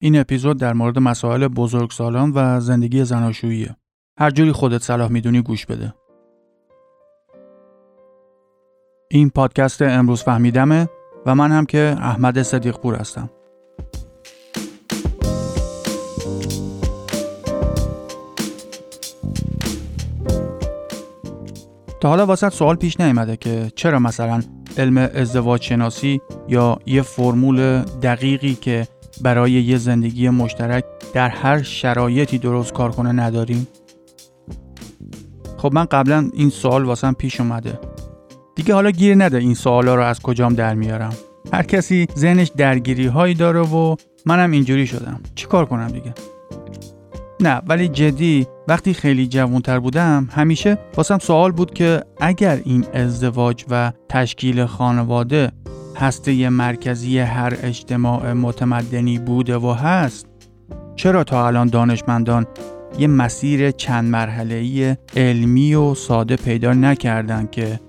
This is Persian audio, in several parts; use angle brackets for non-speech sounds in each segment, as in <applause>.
این اپیزود در مورد مسائل بزرگسالان و زندگی زناشوییه. هر جوری خودت صلاح می‌دونی گوش بده. این پادکست امروز فهمیدمه و من هم که احمد صدیق پور هستم. تا حالا واسط سوال پیش نیامده که چرا مثلا علم ازدواج شناسی یا یه فرمول دقیقی که برای یه زندگی مشترک در هر شرایطی درست کار کنه نداریم؟ خب من قبلا این سوال واسم پیش اومده. دیگه حالا گیر نده این سوالا رو از کجام در میارم. هر کسی ذهنش درگیری هایی داره و منم اینجوری شدم. چی کار کنم دیگه؟ نه ولی جدی وقتی خیلی جوانتر بودم همیشه واسم سوال بود که اگر این ازدواج و تشکیل خانواده هسته مرکزی هر اجتماع متمدنی بوده و هست چرا تا الان دانشمندان یه مسیر چند مرحله‌ای علمی و ساده پیدا نکردن که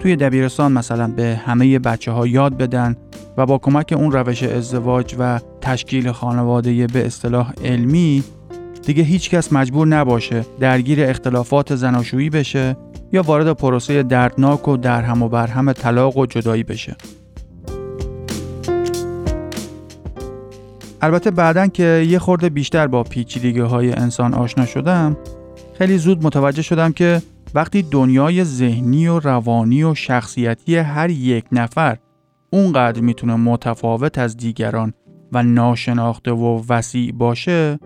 توی دبیرستان مثلا به همه بچه ها یاد بدن و با کمک اون روش ازدواج و تشکیل خانواده به اصطلاح علمی دیگه هیچ کس مجبور نباشه درگیر اختلافات زناشویی بشه یا وارد پروسه دردناک و درهم و برهم طلاق و جدایی بشه. البته بعدا که یه خورده بیشتر با پیچیدگی های انسان آشنا شدم خیلی زود متوجه شدم که وقتی دنیای ذهنی و روانی و شخصیتی هر یک نفر اونقدر می‌تونه متفاوت از دیگران و ناشناخته و وسیع باشه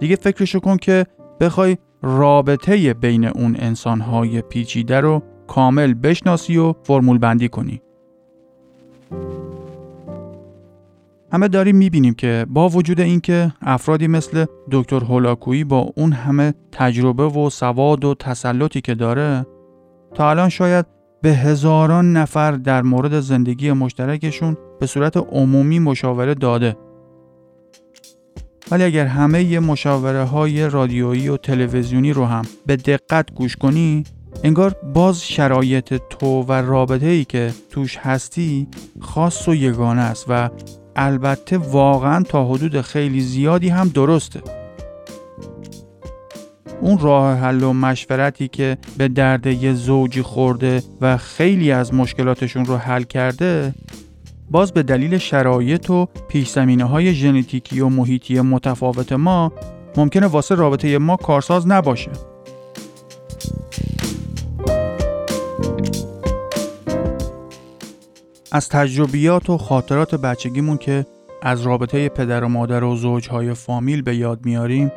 دیگه فکرشو کن که بخوای رابطه بین اون انسانهای پیچیده رو کامل بشناسی و فرمول بندی کنی. همه داریم می‌بینیم که با وجود اینکه افرادی مثل دکتر هولاکویی با اون همه تجربه و سواد و تسلطی که داره تا الان شاید به هزاران نفر در مورد زندگی مشترکشون به صورت عمومی مشاوره داده. ولی اگر همه مشاوره های رادیویی و تلویزیونی رو هم به دقت گوش کنی انگار باز شرایط تو و رابطه ای که توش هستی خاص و یگانه است و البته واقعا تا حدود خیلی زیادی هم درسته اون راه حل و مشورتی که به درد یه زوجی خورده و خیلی از مشکلاتشون رو حل کرده باز به دلیل شرایط و پیش زمینه های ژنتیکی و محیطی متفاوت ما ممکنه واسه رابطه ما کارساز نباشه. از تجربیات و خاطرات بچگیمون که از رابطه پدر و مادر و زوجهای فامیل به یاد میاریم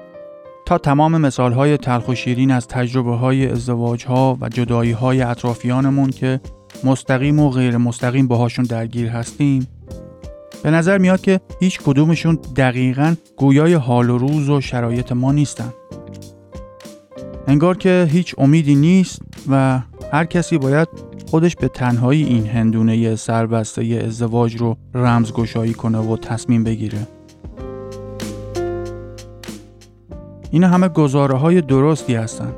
تا تمام مثالهای تلخ و شیرین از تجربه های ازدواج ها و جدایی های اطرافیانمون که مستقیم و غیر مستقیم باهاشون درگیر هستیم به نظر میاد که هیچ کدومشون دقیقا گویای حال و روز و شرایط ما نیستن. انگار که هیچ امیدی نیست و هر کسی باید خودش به تنهایی این هندونه سربسته ازدواج رو رمزگشایی کنه و تصمیم بگیره این همه گزاره های درستی هستن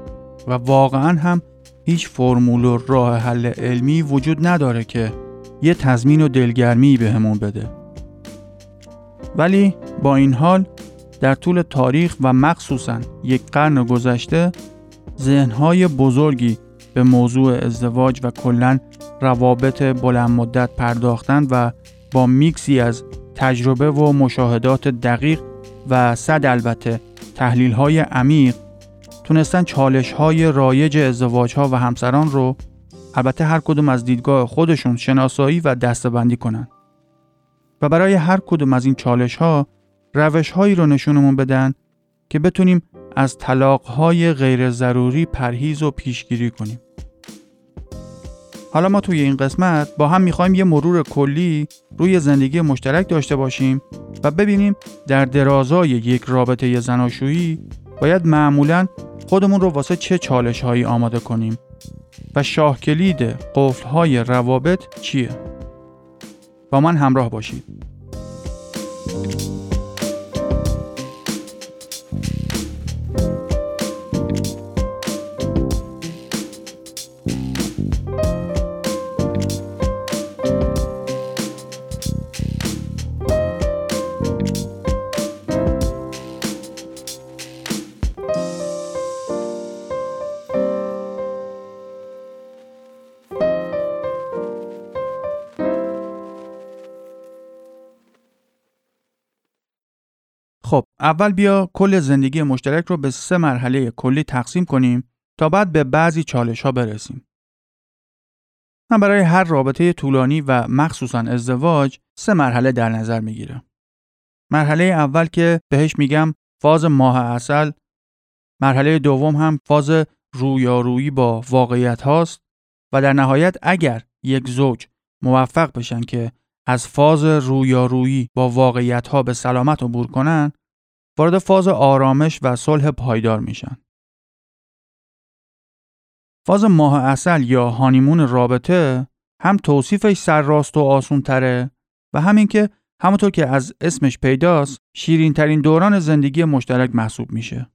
و واقعا هم هیچ فرمول و راه حل علمی وجود نداره که یه تضمین و دلگرمی بهمون بده. ولی با این حال در طول تاریخ و مخصوصا یک قرن گذشته ذهنهای بزرگی به موضوع ازدواج و کلا روابط بلند مدت پرداختن و با میکسی از تجربه و مشاهدات دقیق و صد البته تحلیل های عمیق تونستن چالش های رایج ازدواج ها و همسران رو البته هر کدوم از دیدگاه خودشون شناسایی و دستبندی کنن. و برای هر کدوم از این چالش ها روش هایی رو نشونمون بدن که بتونیم از طلاق های غیر ضروری پرهیز و پیشگیری کنیم. حالا ما توی این قسمت با هم می‌خوایم یه مرور کلی روی زندگی مشترک داشته باشیم و ببینیم در درازای یک رابطه زناشویی باید معمولا خودمون رو واسه چه چالش هایی آماده کنیم و شاه کلید قفل های روابط چیه؟ با من همراه باشید. اول بیا کل زندگی مشترک رو به سه مرحله کلی تقسیم کنیم تا بعد به بعضی چالش ها برسیم. من برای هر رابطه طولانی و مخصوصا ازدواج سه مرحله در نظر می‌گیرم. مرحله اول که بهش میگم فاز ماه اصل مرحله دوم هم فاز رویارویی با واقعیت هاست و در نهایت اگر یک زوج موفق بشن که از فاز رویارویی با واقعیت ها به سلامت عبور کنن وارد فاز آرامش و صلح پایدار میشن. فاز ماه اصل یا هانیمون رابطه هم توصیفش سرراست و آسون تره و همین که همونطور که از اسمش پیداست شیرین ترین دوران زندگی مشترک محسوب میشه.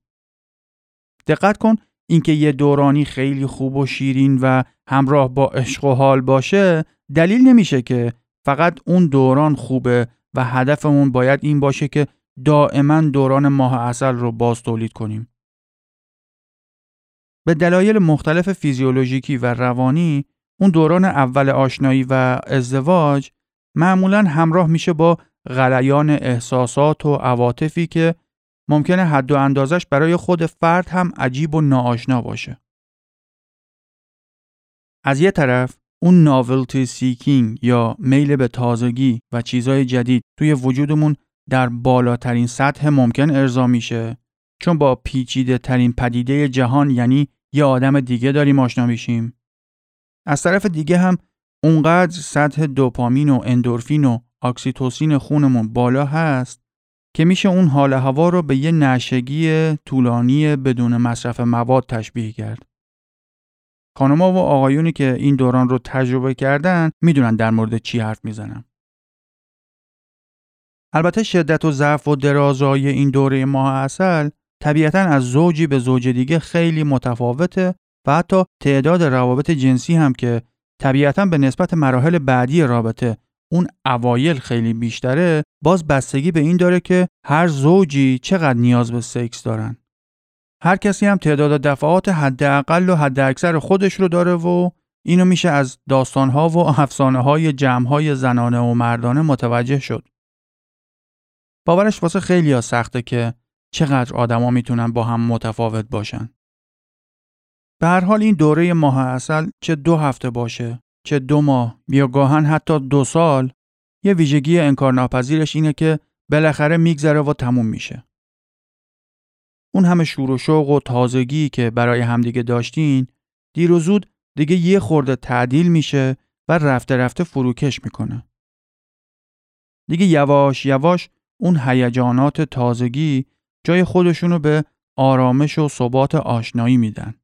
دقت کن اینکه یه دورانی خیلی خوب و شیرین و همراه با عشق و حال باشه دلیل نمیشه که فقط اون دوران خوبه و هدفمون باید این باشه که دائما دوران ماه اصل رو باز تولید کنیم. به دلایل مختلف فیزیولوژیکی و روانی اون دوران اول آشنایی و ازدواج معمولا همراه میشه با غلیان احساسات و عواطفی که ممکنه حد و اندازش برای خود فرد هم عجیب و ناآشنا باشه. از یه طرف اون novelty seeking یا میل به تازگی و چیزای جدید توی وجودمون در بالاترین سطح ممکن ارضا میشه چون با پیچیده ترین پدیده جهان یعنی یه آدم دیگه داریم آشنا میشیم. از طرف دیگه هم اونقدر سطح دوپامین و اندورفین و اکسیتوسین خونمون بالا هست که میشه اون حال هوا رو به یه نشئگی طولانی بدون مصرف مواد تشبیه کرد. خانمها و آقایونی که این دوران رو تجربه کردن می‌دونن در مورد چی حرف می‌زنم. البته شدت و ضعف و درازای این دوره ماه اصل طبیعتا از زوجی به زوج دیگه خیلی متفاوته و حتی تعداد روابط جنسی هم که طبیعتا به نسبت مراحل بعدی رابطه اون اوایل خیلی بیشتره باز بستگی به این داره که هر زوجی چقدر نیاز به سکس دارن. هر کسی هم تعداد دفعات حداقل و حد اکثر خودش رو داره و اینو میشه از داستانها و افسانه های جمعهای زنانه و مردانه متوجه شد. باورش واسه خیلی ها سخته که چقدر آدما می‌تونن با هم متفاوت باشن. به هر حال این دوره ماه اصل چه دو هفته باشه چه دو ماه یا گاهن حتی دو سال یه ویژگی انکارناپذیرش اینه که بالاخره میگذره و تموم میشه. اون همه شور و شوق و تازگی که برای همدیگه داشتین دیر و زود دیگه یه خورده تعدیل میشه و رفته رفته فروکش می‌کنه. دیگه یواش یواش اون هیجانات تازگی جای خودشونو به آرامش و ثبات آشنایی میدن.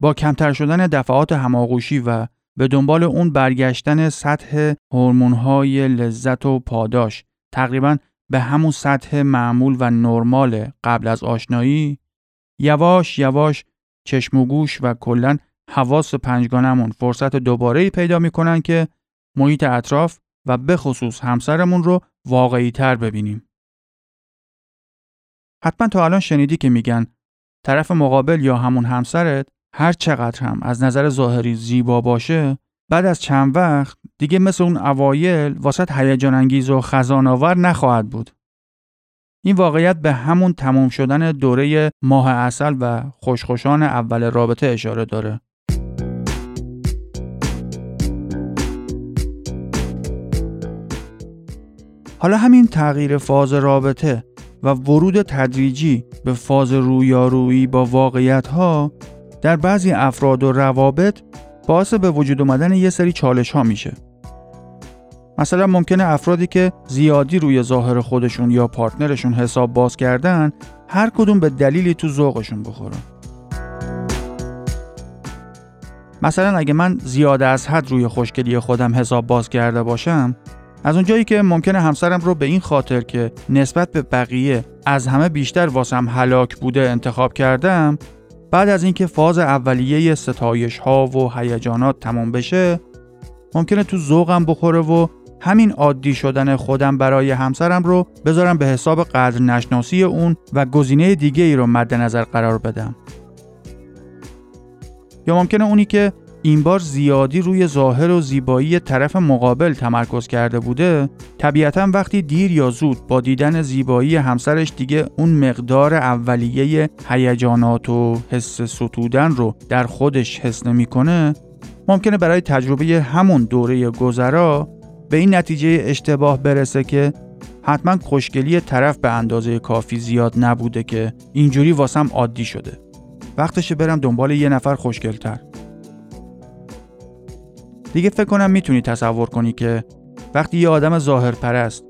با کمتر شدن دفعات هماغوشی و به دنبال اون برگشتن سطح هورمون‌های لذت و پاداش تقریبا به همون سطح معمول و نرمال قبل از آشنایی یواش یواش چشم و گوش و کلا حواس پنجگانمون فرصت دوباره پیدا می‌کنن که محیط اطراف و به خصوص همسرمون رو واقعی تر ببینیم. حتما تا الان شنیدی که میگن طرف مقابل یا همون همسرت هر چقدر هم از نظر ظاهری زیبا باشه بعد از چند وقت دیگه مثل اون اوایل واسط هیجان انگیز و خزان آور نخواهد بود. این واقعیت به همون تموم شدن دوره ماه اصل و خوشخوشان اول رابطه اشاره داره. حالا همین تغییر فاز رابطه و ورود تدریجی به فاز رویارویی با واقعیت ها در بعضی افراد و روابط باعث به وجود اومدن یه سری چالش ها میشه. مثلا ممکنه افرادی که زیادی روی ظاهر خودشون یا پارتنرشون حساب باز کردن هر کدوم به دلیلی تو ذوقشون بخورن. مثلا اگه من زیاد از حد روی خوشگلی خودم حساب باز کرده باشم از اونجایی که ممکنه همسرم رو به این خاطر که نسبت به بقیه از همه بیشتر واسم هلاک بوده انتخاب کردم بعد از اینکه فاز اولیه ستایش ها و هیجانات تمام بشه ممکنه تو ذوقم بخوره و همین عادی شدن خودم برای همسرم رو بذارم به حساب قدر نشناسی اون و گزینه دیگه ای رو مد نظر قرار بدم. یا ممکنه اونی که این بار زیادی روی ظاهر و زیبایی طرف مقابل تمرکز کرده بوده طبیعتا وقتی دیر یا زود با دیدن زیبایی همسرش دیگه اون مقدار اولیه هیجانات و حس ستودن رو در خودش حس نمی‌کنه ممکنه برای تجربه همون دوره گذرا به این نتیجه اشتباه برسه که حتما خوشگلی طرف به اندازه کافی زیاد نبوده که اینجوری واسم عادی شده. وقتشه برم دنبال یه نفر خوشگلتر. دیگه فکر کنم می‌تونی تصور کنی که وقتی یه آدم ظاهر پرست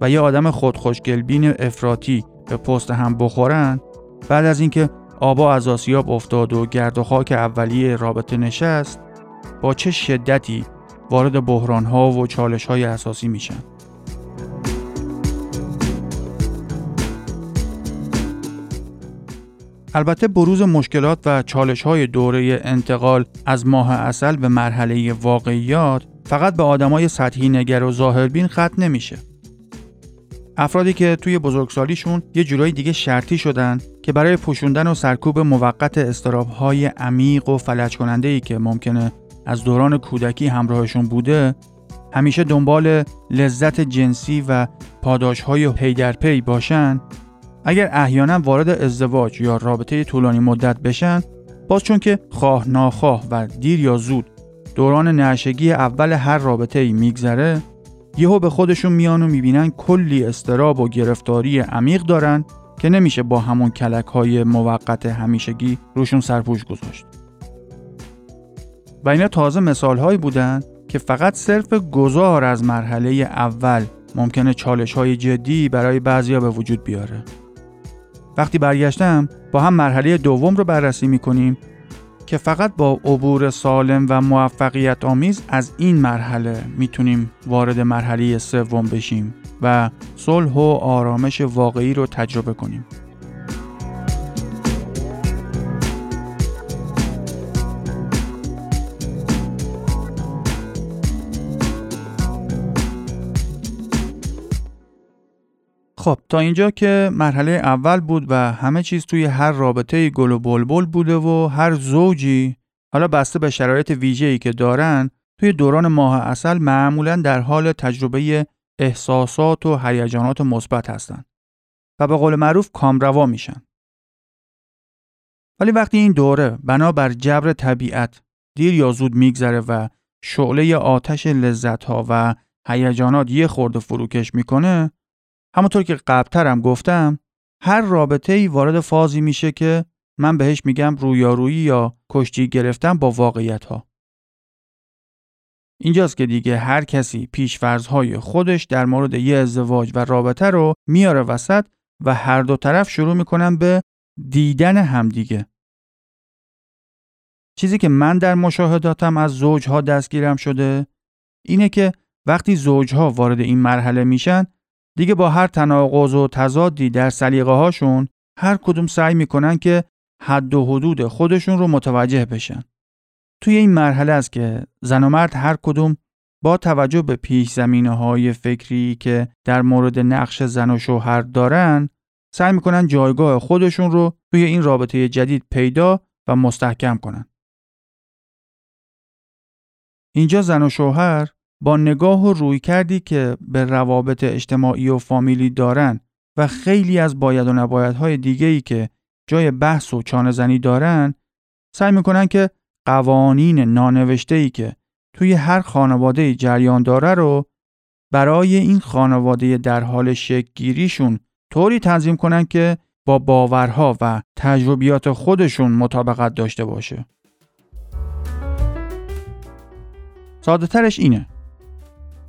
و یه آدم خودخوشگلبین افراطی به پست هم بخورن بعد از اینکه آبا از آسیاب افتاد و گرد و خاک اولیه رابطه نشست با چه شدتی وارد بحران ها و چالش های اساسی میشن؟ البته بروز مشکلات و چالش های دوره انتقال از ماه اصل به مرحله واقعیات فقط به آدمای سطحی نگر و ظاهربین ختم نمیشه. افرادی که توی بزرگسالیشون یه جورایی دیگه شرطی شدن که برای پوشوندن و سرکوب موقت استرابهای عمیق و فلج کننده ای که ممکنه از دوران کودکی همراهشون بوده همیشه دنبال لذت جنسی و پاداشهای پی در پی باشن اگر احیانا وارد ازدواج یا رابطه طولانی مدت بشن باز چون که خواه ناخواه و دیر یا زود دوران نعشگی اول هر رابطه ای میگذره یهو به خودشون میان و می‌بینن کلی استراب و گرفتاری عمیق دارن که نمیشه با همون کلک های موقت همیشگی روشون سرپوش گذاشت. و اینا تازه مثال هایی بودن که فقط صرف گذار از مرحله اول ممکنه چالش های جدی برای بعضیا به وجود بیاره. وقتی برگشتم با هم مرحله دوم رو بررسی می‌کنیم که فقط با عبور سالم و موفقیت آمیز از این مرحله می‌تونیم وارد مرحله سوم بشیم و صلح و آرامش واقعی رو تجربه کنیم. خب تا اینجا که مرحله اول بود و همه چیز توی هر رابطه گل و بلبل بوده و هر زوجی حالا بسته به شرایط ویژه‌ای که دارن توی دوران ماه اصل معمولا در حال تجربه احساسات و هیجانات مثبت هستند و به قول معروف کامروا میشن. ولی وقتی این دوره بنا بر جبر طبیعت دیر یا زود میگذره و شعله آتش لذت ها و هیجانات یه خورده فروکش می‌کنه همونطور که قبلترم گفتم هر رابطه ای وارد فازی میشه که من بهش میگم رویارویی یا کشتی گرفتن با واقعیت ها. اینجاست که دیگه هر کسی پیشفرزهای خودش در مورد یه ازدواج و رابطه رو میاره وسط و هر دو طرف شروع می‌کنن به دیدن همدیگه. چیزی که من در مشاهداتم از زوجها دستگیرم شده اینه که وقتی زوجها وارد این مرحله میشن دیگه با هر تناقض و تضادی در سلیقه هاشون هر کدوم سعی می‌کنن که حد و حدود خودشون رو متوجه بشن. توی این مرحله است که زن و مرد هر کدوم با توجه به پیش زمینه های فکری که در مورد نقش زن و شوهر دارن سعی می‌کنن جایگاه خودشون رو توی این رابطه جدید پیدا و مستحکم کنن. اینجا زن و شوهر با نگاه و روی کردی که به روابط اجتماعی و فامیلی دارن و خیلی از باید و نبایدهای دیگه ای که جای بحث و چانه زنی دارن سعی می‌کنن که قوانین نانوشته ای که توی هر خانواده جریان داره رو برای این خانواده در حال شکگیریشون طوری تنظیم کنن که با باورها و تجربیات خودشون مطابقت داشته باشه. ساده ترش اینه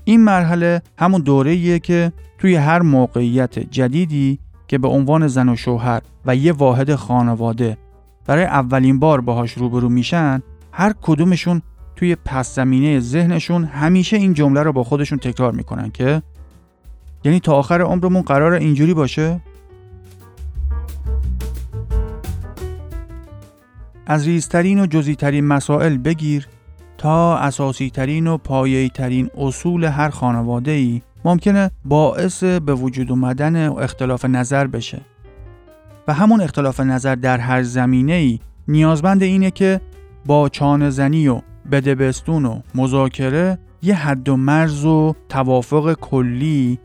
این مرحله همون دوره که توی هر موقعیت جدیدی که به عنوان زن و شوهر و یه واحد خانواده برای اولین بار باهاش روبرو میشن هر کدومشون توی پس زمینه ذهنشون همیشه این جمله رو با خودشون تکرار می‌کنن که یعنی تا آخر عمرمون قرار اینجوری باشه؟ از ریزترین و جزیترین مسائل بگیر تا اساسی ترین و پایه‌ای ترین اصول هر خانواده ای ممکنه باعث به وجود اومدن و اختلاف نظر بشه و همون اختلاف نظر در هر زمینه ای نیازمند اینه که با چانه زنی و بدبستون و مذاکره یه حد و مرز و توافق کلی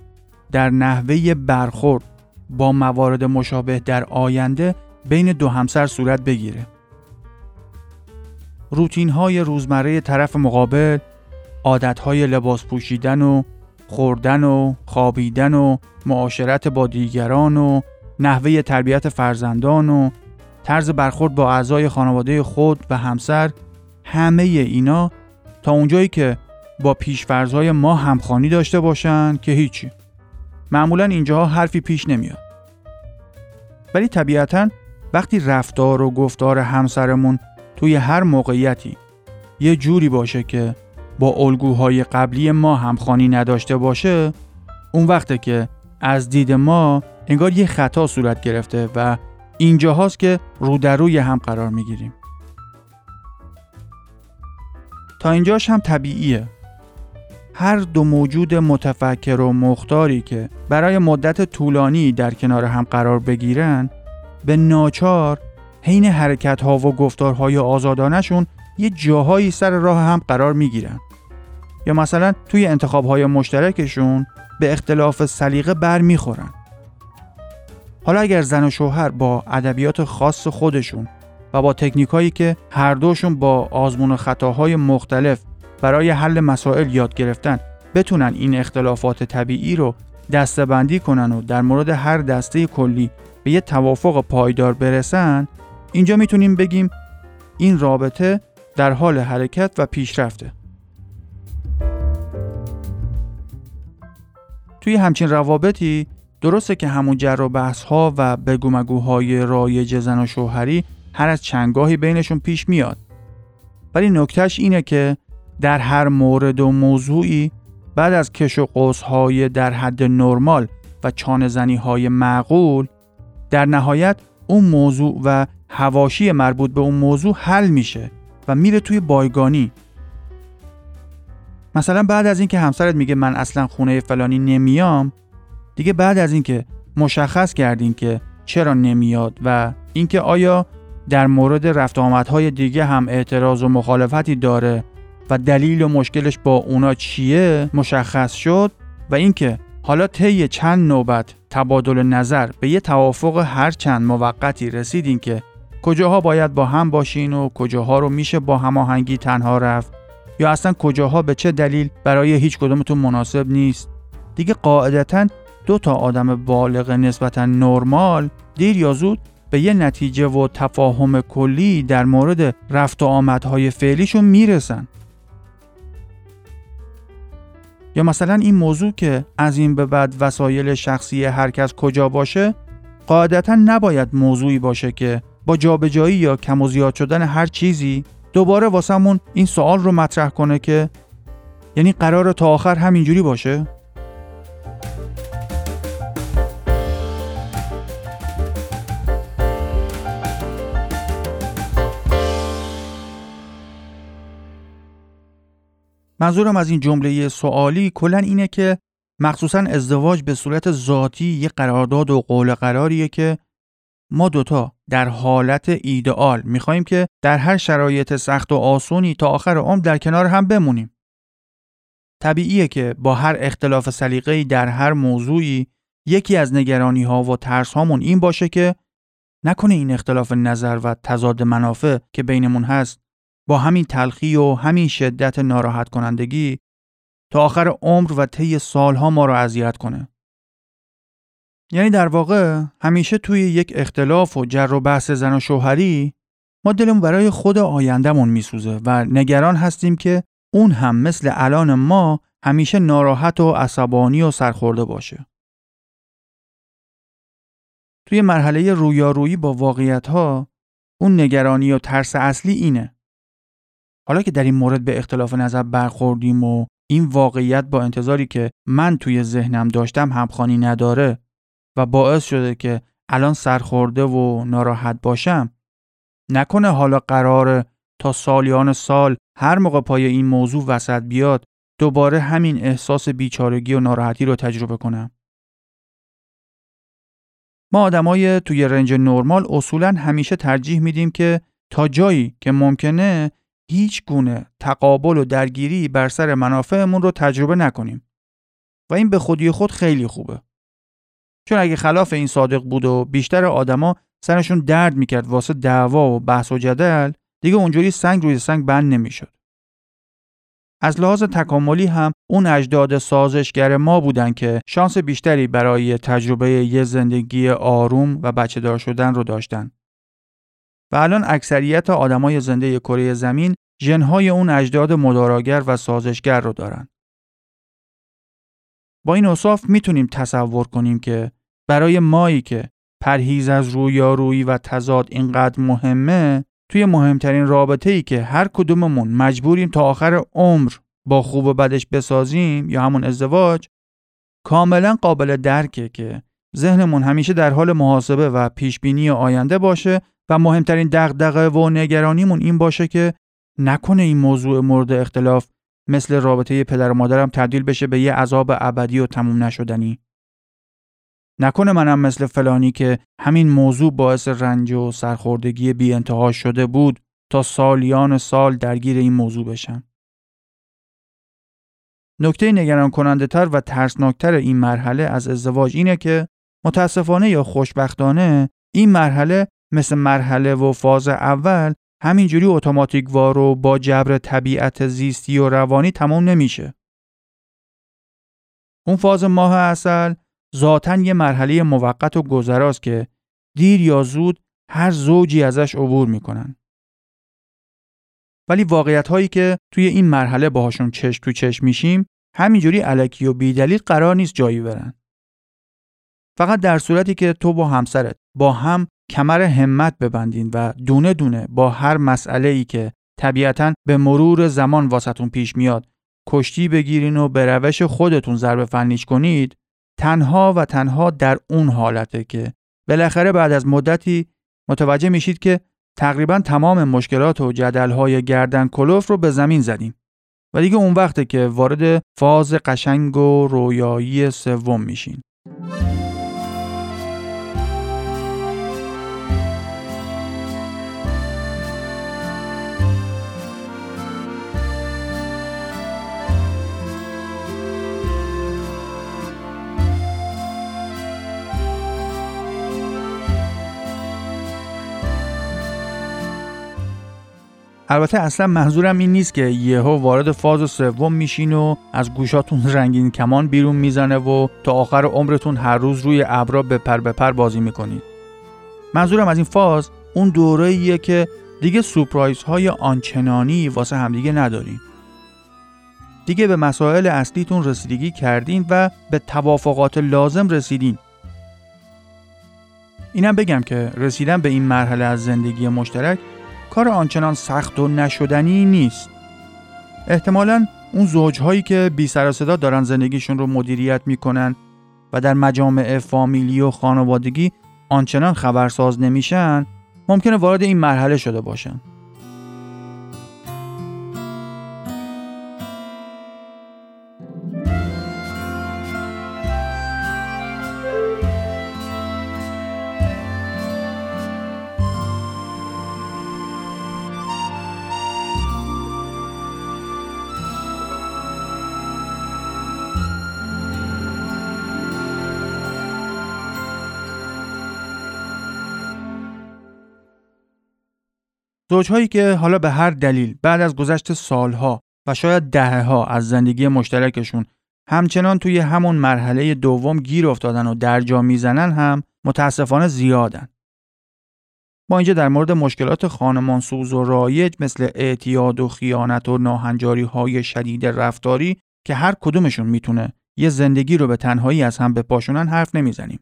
در نحوه برخورد با موارد مشابه در آینده بین دو همسر صورت بگیره. روتین های روزمره طرف مقابل، عادت های لباس پوشیدن و خوردن و خوابیدن و معاشرت با دیگران و نحوه تربیت فرزندان و طرز برخورد با اعضای خانواده خود و همسر همه اینا تا اونجایی که با پیشفرزهای ما همخانی داشته باشن که هیچی. معمولا اینجاها حرفی پیش نمیاد. ولی طبیعتا وقتی رفتار و گفتار همسرمون توی هر موقعیتی. یه جوری باشه که با الگوهای قبلی ما همخانی نداشته باشه اون وقته که از دید ما انگار یه خطا صورت گرفته و اینجا هاست که رو در روی هم قرار می‌گیریم. تا اینجاش هم طبیعیه. هر دو موجود متفکر و مختاری که برای مدت طولانی در کنار هم قرار بگیرن به ناچار حین حرکت ها و گفتارهای آزادانشون یه جاهایی سر راه هم قرار می‌گیرن. یا مثلا توی انتخاب های مشترکشون به اختلاف سلیقه بر می‌خورن. حالا اگر زن و شوهر با ادبیات خاص خودشون و با تکنیکایی که هر دوشون با آزمون و خطاهای مختلف برای حل مسائل یاد گرفتن بتونن این اختلافات طبیعی رو دستبندی کنن و در مورد هر دسته کلی به یه توافق پایدار برسن اینجا می‌تونیم بگیم این رابطه در حال حرکت و پیشرفته. توی همچین روابطی درسته که همون جر و بحث ها و بگومگوهای رایج زن و شوهری هر از چنگاهی بینشون پیش میاد. ولی نکتهش اینه که در هر مورد و موضوعی بعد از کش و قوس های در حد نرمال و چانه های معقول در نهایت اون موضوع و هواشی مربوط به اون موضوع حل میشه و میره توی بایگانی. مثلا بعد از اینکه همسرت میگه من اصلا خونه فلانی نمیام دیگه بعد از اینکه مشخص کردین که چرا نمیاد و اینکه آیا در مورد رفت آمدهای دیگه هم اعتراض و مخالفتی داره و دلیل و مشکلش با اونا چیه مشخص شد و اینکه حالا طی چند نوبت تبادل نظر به یه توافق هر چند موقتی رسیدین که کجاها باید با هم باشین و کجاها رو میشه با هماهنگی تنها رفت؟ یا اصلا کجاها به چه دلیل برای هیچ کدومتون مناسب نیست؟ دیگه قاعدتا دو تا آدم بالغ نسبتا نرمال دیر یا زود به یه نتیجه و تفاهم کلی در مورد رفت و آمدهای فعلیشون می‌رسن. یا مثلا این موضوع که از این به بعد وسایل شخصی هر کس کجا باشه قاعدتا نباید موضوعی باشه که با جابجایی یا کم و زیاد شدن هر چیزی دوباره واسمون این سوال رو مطرح کنه که یعنی قرار تا آخر همینجوری باشه؟ منظورم از این جمله سوالی کلا اینه که مخصوصا ازدواج به صورت ذاتی یه قرارداد و قول قراریه که ما دوتا در حالت ایدئال می‌خواهیم که در هر شرایط سخت و آسونی تا آخر عمر در کنار هم بمونیم. طبیعیه که با هر اختلاف سلیقه‌ای در هر موضوعی یکی از نگرانی ها و ترس هامون این باشه که نکنه این اختلاف نظر و تضاد منافع که بینمون هست با همین تلخی و همین شدت ناراحت کنندگی تا آخر عمر و طی سالها ما رو اذیت کنه. یعنی در واقع همیشه توی یک اختلاف و جر و بحث زن و شوهری ما دلمون برای خود آیندهمون میسوزه و نگران هستیم که اون هم مثل الان ما همیشه ناراحت و عصبانی و سرخورده باشه. توی مرحله رویارویی با واقعیت ها اون نگرانی و ترس اصلی اینه. حالا که در این مورد به اختلاف نظر برخوردیم و این واقعیت با انتظاری که من توی ذهنم داشتم همخوانی نداره و باعث شده که الان سرخورده و ناراحت باشم. نکنه حالا قرار تا سالیان سال هر موقع پای این موضوع وسط بیاد دوباره همین احساس بیچارگی و ناراحتی رو تجربه کنم. ما آدمای توی رنج نرمال اصولا همیشه ترجیح میدیم که تا جایی که ممکنه هیچ گونه تقابل و درگیری بر سر منافعمون رو تجربه نکنیم. و این به خودی خود خیلی خوبه. چون اگه خلاف این صادق بود و بیشتر آدما سرشون درد می‌کرد واسه دعوا و بحث و جدل دیگه اونجوری سنگ روی سنگ بند نمی‌شد از لحاظ تکاملی هم اون اجداد سازشگر ما بودن که شانس بیشتری برای تجربه یه زندگی آروم و بچه دار شدن رو داشتن. و الان اکثریت آدمای زنده کره زمین ژنهای اون اجداد مداراگر و سازشگر رو دارن. با این اصاف می‌تونیم تصور کنیم که برای مایی که پرهیز از رویارویی و تضاد اینقدر مهمه توی مهمترین رابطه ای که هر کدوممون مجبوریم تا آخر عمر با خوب و بدش بسازیم یا همون ازدواج کاملا قابل درکه که ذهنمون همیشه در حال محاسبه و پیشبینی آینده باشه و مهمترین دغدغه و نگرانیمون این باشه که نکنه این موضوع مورد اختلاف مثل رابطه پدر و مادرم تبدیل بشه به یه عذاب ابدی و تموم نشدنی. نکنه منم مثل فلانی که همین موضوع باعث رنج و سرخوردگی بی انتها شده بود تا سالیان سال درگیر این موضوع بشم. نکته نگران کننده تر و ترسناکتر این مرحله از ازدواج اینه که متاسفانه یا خوشبختانه این مرحله مثل مرحله و فاز اول همینجوری اتوماتیک وار و با جبر طبیعت زیستی و روانی تمام نمیشه. اون فاز ماه اصل ذاتا یه مرحله موقت و گذراست که دیر یا زود هر زوجی ازش عبور می‌کنن. ولی واقعیت هایی که توی این مرحله باهاشون چشم تو چشم میشیم همینجوری علکی و بیدلیل قرار نیست جایی برن. فقط در صورتی که تو با همسرت با هم کمر همت ببندین و دونه دونه با هر مسئله ای که طبیعتا به مرور زمان واسطون پیش میاد کشتی بگیرین و به روش خودتون ضربه فنیش کنید تنها و تنها در اون حالته که بالاخره بعد از مدتی متوجه میشید که تقریبا تمام مشکلات و جدلهای گردن کلوف رو به زمین زدیم و دیگه اون وقته که وارد فاز قشنگ و رویایی سوم میشین. البته اصلا منظورم این نیست که یهو وارد فاز سوم میشین و از گوشاتون <laughs> رنگین کمان بیرون می‌زنه و تا آخر عمرتون هر روز روی ابرا به پر بازی می‌کنید. منظورم از این فاز اون دوره که دیگه سورپرایز های آنچنانی واسه همدیگه ندارین. دیگه به مسائل اصلیتون رسیدگی کردین و به توافقات لازم رسیدین. اینم بگم که رسیدن به این مرحله از زندگی مشترک کار آنچنان سخت و نشدنی نیست. احتمالا اون زوجهایی که بی سر صدا دارن زندگیشون رو مدیریت می‌کنن و در مجامع فامیلی و خانوادگی آنچنان خبرساز نمیشن ممکنه وارد این مرحله شده باشن. زوجهایی که حالا به هر دلیل بعد از گذشت سالها و شاید دهه ها از زندگی مشترکشون همچنان توی همون مرحله دوم گیر افتادن و درجا می‌زنن هم متاسفانه زیادن. ما اینجا در مورد مشکلات خانمان سوز و رایج مثل اعتیاد و خیانت و ناهنجاری های شدید رفتاری که هر کدومشون می‌تونه یه زندگی رو به تنهایی از هم بپاشونن حرف نمی‌زنیم.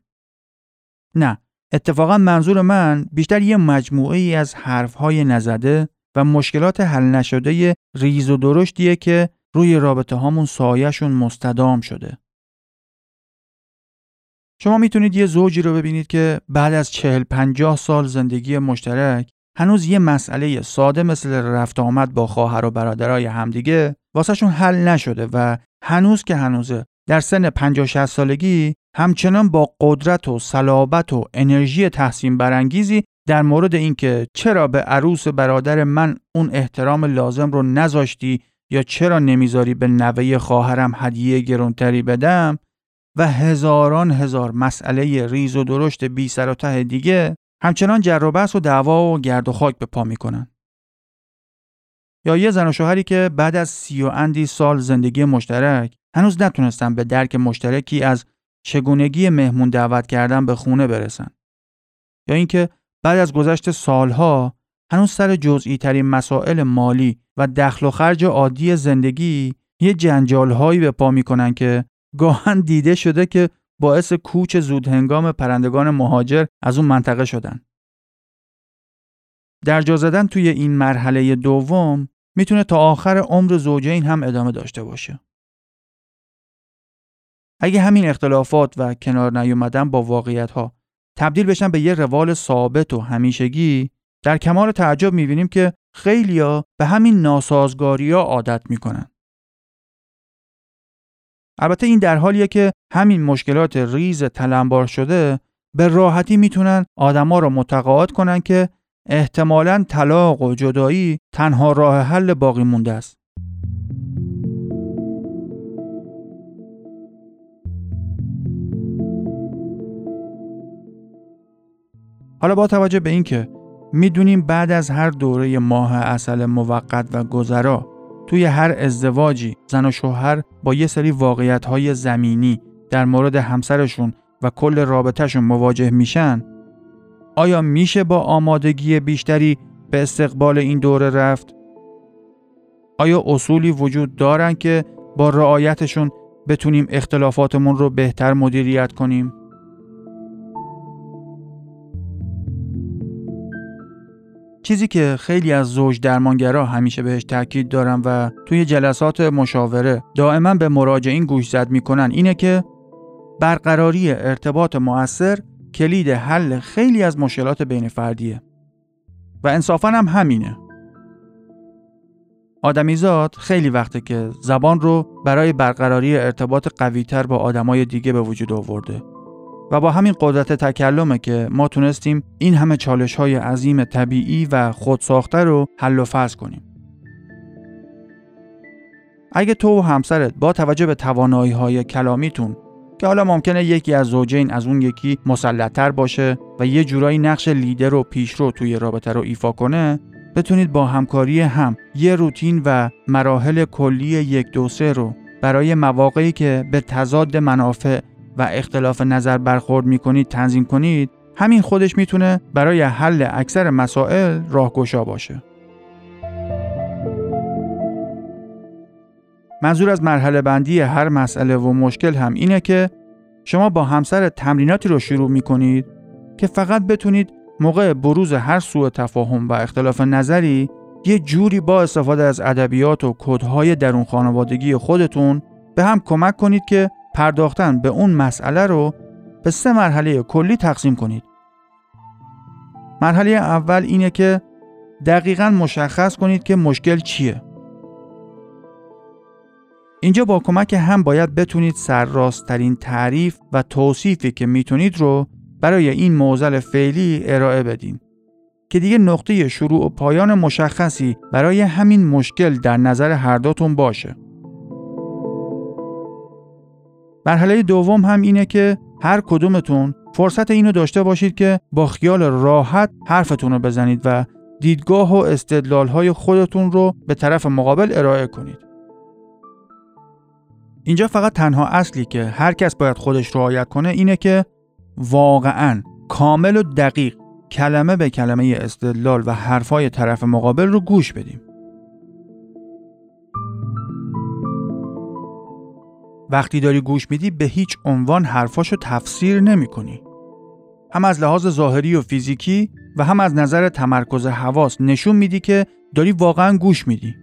نه اتفاقا منظور من بیشتر یه مجموعه ای از حرفهای نزده و مشکلات حل نشده ریز و درشتیه که روی رابطه هامون سایهشون مستدام شده. شما می‌تونید یه زوجی رو ببینید که بعد از چهل پنجاه سال زندگی مشترک هنوز یه مسئله ساده مثل رفت آمد با خواهر و برادرای همدیگه واسهشون حل نشده و هنوز که هنوزه در سن 50 60 سالگی همچنان با قدرت و صلابت و انرژی تحسین برانگیزی در مورد اینکه چرا به عروس برادر من اون احترام لازم رو نذاشتی یا چرا نمی‌ذاری به نوه خواهرم هدیه گرونتری بدم و هزاران هزار مسئله ریز و درشت بی سر و ته دیگه همچنان جر و بحث و دعوا و گرد و خاک به پا می‌کنن. یا یه زن و شوهری که بعد از سی و اندی سال زندگی مشترک هنوز نتونستن به درک مشترکی از چگونگی مهمون دعوت کردن به خونه برسن. یا اینکه بعد از گذشت سالها هنوز سر جزئی ترین مسائل مالی و دخل و خرج عادی زندگی یه جنجال هایی به پا می‌کنن که گاهن دیده شده که باعث کوچ زود هنگام پرندگان مهاجر از اون منطقه شدن. جا زدن توی این مرحله دوم می‌تونه تا آخر عمر زوجین هم ادامه داشته باشه. اگه همین اختلافات و کنار نیومدن با واقعیت ها تبدیل بشن به یه روال ثابت و همیشگی در کمال تعجب می‌بینیم که خیلیا به همین ناسازگاری ها عادت می‌کنن. البته این در حالیه که همین مشکلات ریز تلمبار شده به راحتی می‌تونن آدما رو متقاعد کنن که احتمالا طلاق و جدایی تنها راه حل باقی مونده است. حالا با توجه به اینکه می‌دونیم بعد از هر دوره ماه اصل موقت و گذرا توی هر ازدواجی زن و شوهر با یه سری واقعیت های زمینی در مورد همسرشون و کل رابطهشون مواجه میشن آیا میشه با آمادگی بیشتری به استقبال این دوره رفت؟ آیا اصولی وجود دارن که با رعایتشون بتونیم اختلافاتمون رو بهتر مدیریت کنیم؟ چیزی که خیلی از زوج درمانگرا همیشه بهش تاکید دارم و توی جلسات مشاوره دائما به مراجعین گوش زد می‌کنن اینه که برقراری ارتباط مؤثر کلید حل خیلی از مشکلات بین فردیه. و انصافا هم همینه. آدمیزاد خیلی وقته که زبان رو برای برقراری ارتباط قویتر با آدمای دیگه به وجود آورده. و با همین قدرت تکلمه که ما تونستیم این همه چالش های عظیم طبیعی و خودساخته رو حل و فصل کنیم. اگه تو و همسرت با توجه به توانایی های کلامیتون که حالا ممکنه یکی از زوجین از اون یکی مسلطتر باشه و یه جورایی نقش لیدر و پیشرو توی رابطه رو ایفا کنه بتونید با همکاری هم یه روتین و مراحل کلی یک دو سه رو برای مواقعی که به تضاد منافع و اختلاف نظر برخورد می‌کنید تنظیم کنید همین خودش می‌تونه برای حل اکثر مسائل راهگشا باشه. منظور از مرحله بندی هر مسئله و مشکل هم اینه که شما با همسر تمریناتی رو شروع می‌کنید که فقط بتونید موقع بروز هر سوء تفاهم و اختلاف نظری یه جوری با استفاده از ادبیات و کدهای درون خانوادگی خودتون به هم کمک کنید که پرداختن به اون مسئله رو به سه مرحله کلی تقسیم کنید. مرحله اول اینه که دقیقا مشخص کنید که مشکل چیه. اینجا با کمک هم باید بتونید سرراستترین تعریف و توصیفی که می‌تونید رو برای این موزل فعلی ارائه بدین که دیگه نقطه شروع و پایان مشخصی برای همین مشکل در نظر هر دوتون باشه. مرحله دوم هم اینه که هر کدومتون فرصت اینو داشته باشید که با خیال راحت حرفتون رو بزنید و دیدگاه و استدلال های خودتون رو به طرف مقابل ارائه کنید. اینجا فقط تنها اصلی که هر کس باید خودش رعایت کنه اینه که واقعا کامل و دقیق کلمه به کلمه استدلال و حرفای طرف مقابل رو گوش بدیم. وقتی داری گوش میدی به هیچ عنوان حرفاشو تفسیر نمی کنی. هم از لحاظ ظاهری و فیزیکی و هم از نظر تمرکز حواس نشون میدی که داری واقعا گوش میدی.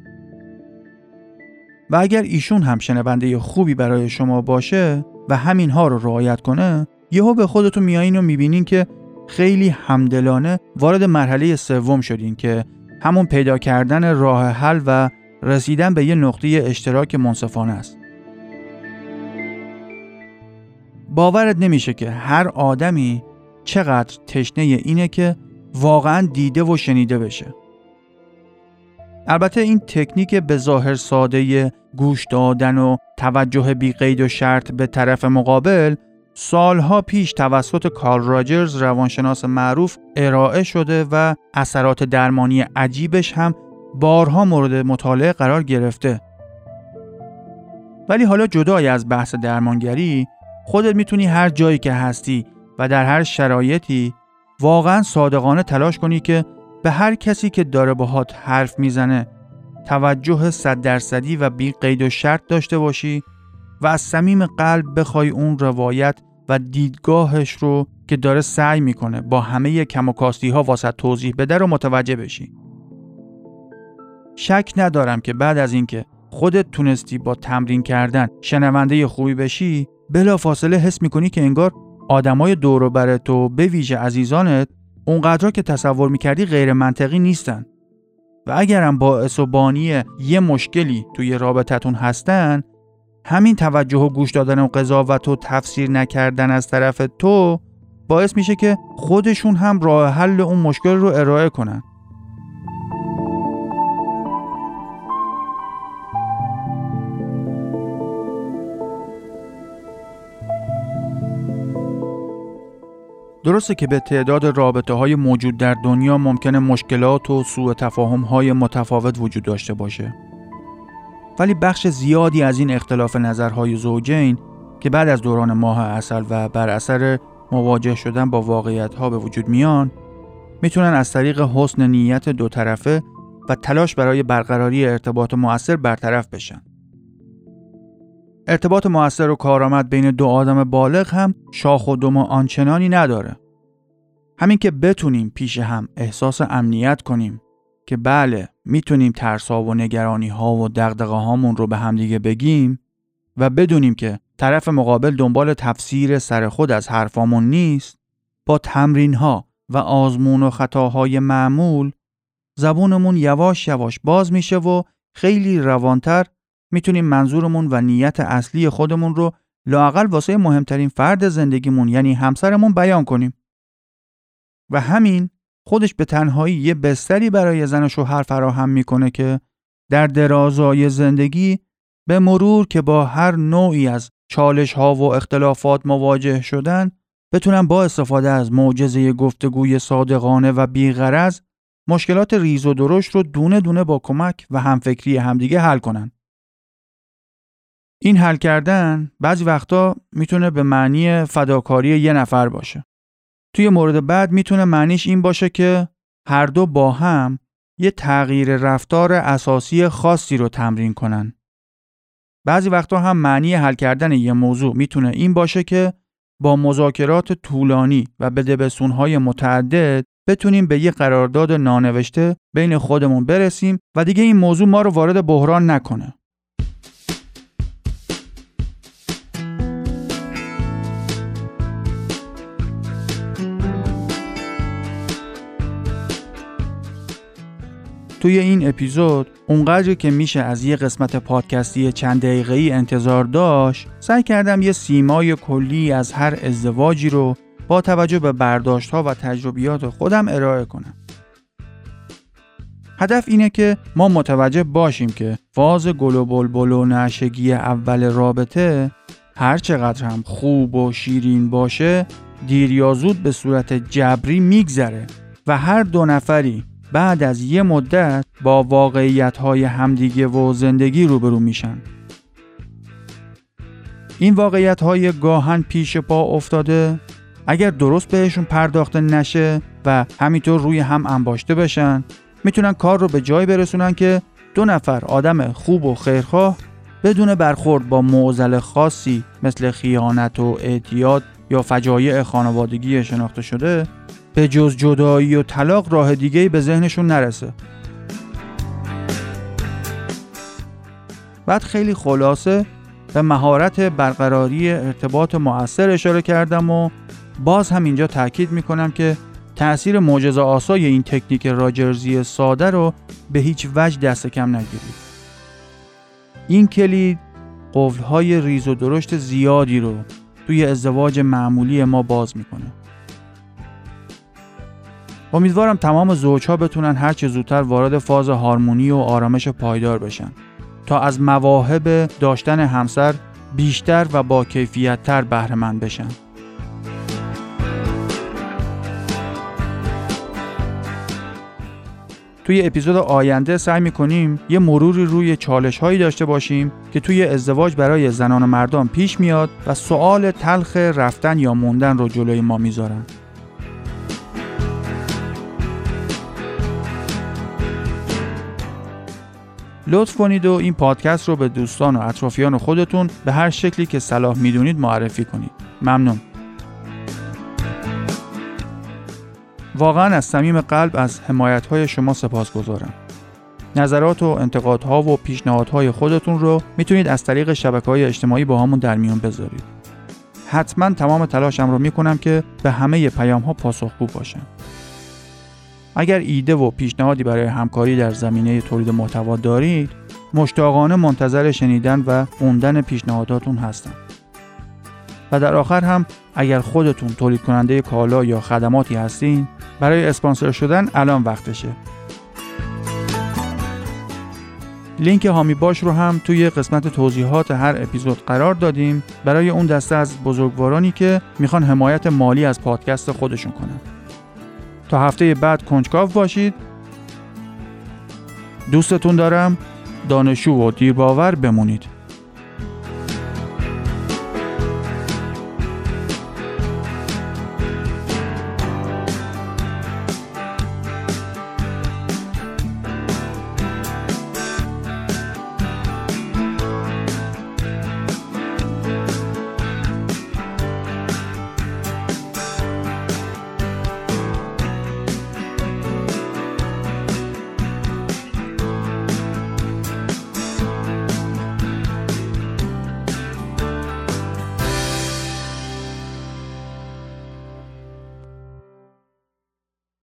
و اگر ایشون هم شنونده خوبی برای شما باشه و همین ها رو رعایت کنه یهو به خودتون میایین و می‌بینین که خیلی همدلانه وارد مرحله سوم شدین که همون پیدا کردن راه حل و رسیدن به یه نقطه اشتراک منصفانه است. باورت نمیشه که هر آدمی چقدر تشنه اینه که واقعا دیده و شنیده بشه البته این تکنیک به ظاهر ساده گوش دادن و توجه بی قید و شرط به طرف مقابل سالها پیش توسط کارل راجرز روانشناس معروف ارائه شده و اثرات درمانی عجیبش هم بارها مورد مطالعه قرار گرفته. ولی حالا جدای از بحث درمانگری خودت می‌تونی هر جایی که هستی و در هر شرایطی واقعا صادقانه تلاش کنی که به هر کسی که داره باهات حرف می‌زنه توجه صد درصدی و بی قید و شرط داشته باشی و از صمیم قلب بخوای اون روایت و دیدگاهش رو که داره سعی می‌کنه با همه کم و کاستی ها واسط توضیح بده رو متوجه بشی. شک ندارم که بعد از اینکه خودت تونستی با تمرین کردن شنونده خوبی بشی بلا فاصله حس می‌کنی که انگار آدمای دور و تو به ویژه عزیزانت اونقدر که تصور می‌کردی غیر منطقی نیستن. و اگرم باعث و بانی یه مشکلی توی رابطتون هستن همین توجه و گوش دادن و قضاوت و تفسیر نکردن از طرف تو باعث میشه که خودشون هم راه حل اون مشکل رو ارائه کنن. درسته که به تعداد رابطه های موجود در دنیا ممکنه مشکلات و سوء تفاهم های متفاوت وجود داشته باشه. ولی بخش زیادی از این اختلاف نظرهای زوجین که بعد از دوران ماه اصل و بر اثر مواجه شدن با واقعیت ها به وجود میان می‌تونن از طریق حسن نیت دو طرفه و تلاش برای برقراری ارتباط مؤثر برطرف بشن. ارتباط موثر و کارآمد بین دو آدم بالغ هم شاخ و دم آنچنانی نداره. همین که بتونیم پیش هم احساس امنیت کنیم که بله می‌تونیم ترسا و نگرانی ها و دقدقه هامون رو به همدیگه بگیم و بدونیم که طرف مقابل دنبال تفسیر سر خود از حرفامون نیست با تمرین ها و آزمون و خطاهای معمول زبونمون یواش یواش باز میشه و خیلی روانتر می‌تونیم منظورمون و نیت اصلی خودمون رو لاقل واسه مهمترین فرد زندگیمون یعنی همسرمون بیان کنیم. و همین خودش به تنهایی یه بستری برای زن و شوهر فراهم می‌کنه که در درازای زندگی به مرور که با هر نوعی از چالش ها و اختلافات مواجه شدن بتونن با استفاده از معجزه گفتگوی صادقانه و بیغرض مشکلات ریز و درشت رو دونه دونه با کمک و همفکری همدیگه حل کنن. این حل کردن بعضی وقتا می‌تونه به معنی فداکاری یه نفر باشه. توی مورد بعد می‌تونه معنیش این باشه که هر دو با هم یه تغییر رفتار اساسی خاصی رو تمرین کنن. بعضی وقتا هم معنی حل کردن یه موضوع می‌تونه این باشه که با مذاکرات طولانی و بدبستونهای متعدد بتونیم به یه قرارداد نانوشته بین خودمون برسیم و دیگه این موضوع ما رو وارد بحران نکنه. توی این اپیزود اونقدری که میشه از یه قسمت پادکستی چند دقیقه ای انتظار داشت سعی کردم یه سیمای کلی از هر ازدواجی رو با توجه به برداشت ها و تجربیات خودم ارائه کنم. هدف اینه که ما متوجه باشیم که فاز گل و بلبل و نشگی اول رابطه هر چقدر هم خوب و شیرین باشه دیر یا زود به صورت جبری میگذره و هر دو نفری بعد از یه مدت با واقعیت های همدیگه و زندگی روبرو میشن. این واقعیت های گاهن پیش پا افتاده اگر درست بهشون پرداخته نشه و همینطور روی هم انباشته بشن می‌تونن کار رو به جای برسونن که دو نفر آدم خوب و خیرخواه بدون برخورد با معضل خاصی مثل خیانت و اعتیاد یا فجایع خانوادگی شناخته شده به جز جدایی و طلاق راه دیگه به ذهنشون نرسه. بعد خیلی خلاصه به مهارت برقراری ارتباط مؤثر اشاره کردم و باز هم اینجا تاکید می‌کنم که تأثیر معجزه آسای این تکنیک راجرزی ساده رو به هیچ وجه دست کم نگیرید. این کلید قفلهای ریز و درشت زیادی رو توی ازدواج معمولی ما باز می‌کنه. امیدوارم تمام زوجها بتونن هر چه زودتر وارد فاز هارمونی و آرامش پایدار بشن تا از مواهب داشتن همسر بیشتر و با کیفیت تر بهره بشن. توی اپیزود آینده سعی می‌کنیم یه مروری روی چالش هایی داشته باشیم که توی ازدواج برای زنان و مردان پیش میاد و سوال تلخ رفتن یا موندن رو جلوی ما می‌ذارن. لطف کنید و این پادکست رو به دوستان و اطرافیان خودتون به هر شکلی که صلاح می‌دونید معرفی کنید. ممنون. واقعا از صمیم قلب از حمایت های شما سپاس گذارم. نظرات و انتقادها و پیشنهادهای خودتون رو می‌تونید از طریق شبکه های اجتماعی با همون در میون بذارید. حتما تمام تلاشم رو می‌کنم که به همه پیام ها پاسخگو باشم. اگر ایده و پیشنهادی برای همکاری در زمینه تولید محتوا دارید، مشتاقانه منتظر شنیدن و خوندن پیشنهاداتون هستم. و در آخر هم اگر خودتون تولید کننده کالا یا خدماتی هستین برای اسپانسر شدن الان وقتشه. لینک هامی باش رو هم توی قسمت توضیحات هر اپیزود قرار دادیم. برای اون دسته از بزرگوارانی که می‌خوان حمایت مالی از پادکست خودشون کنن. تا هفته بعد کنجکاو باشید. دوستتون دارم. دانشجو و دیرباور بمونید.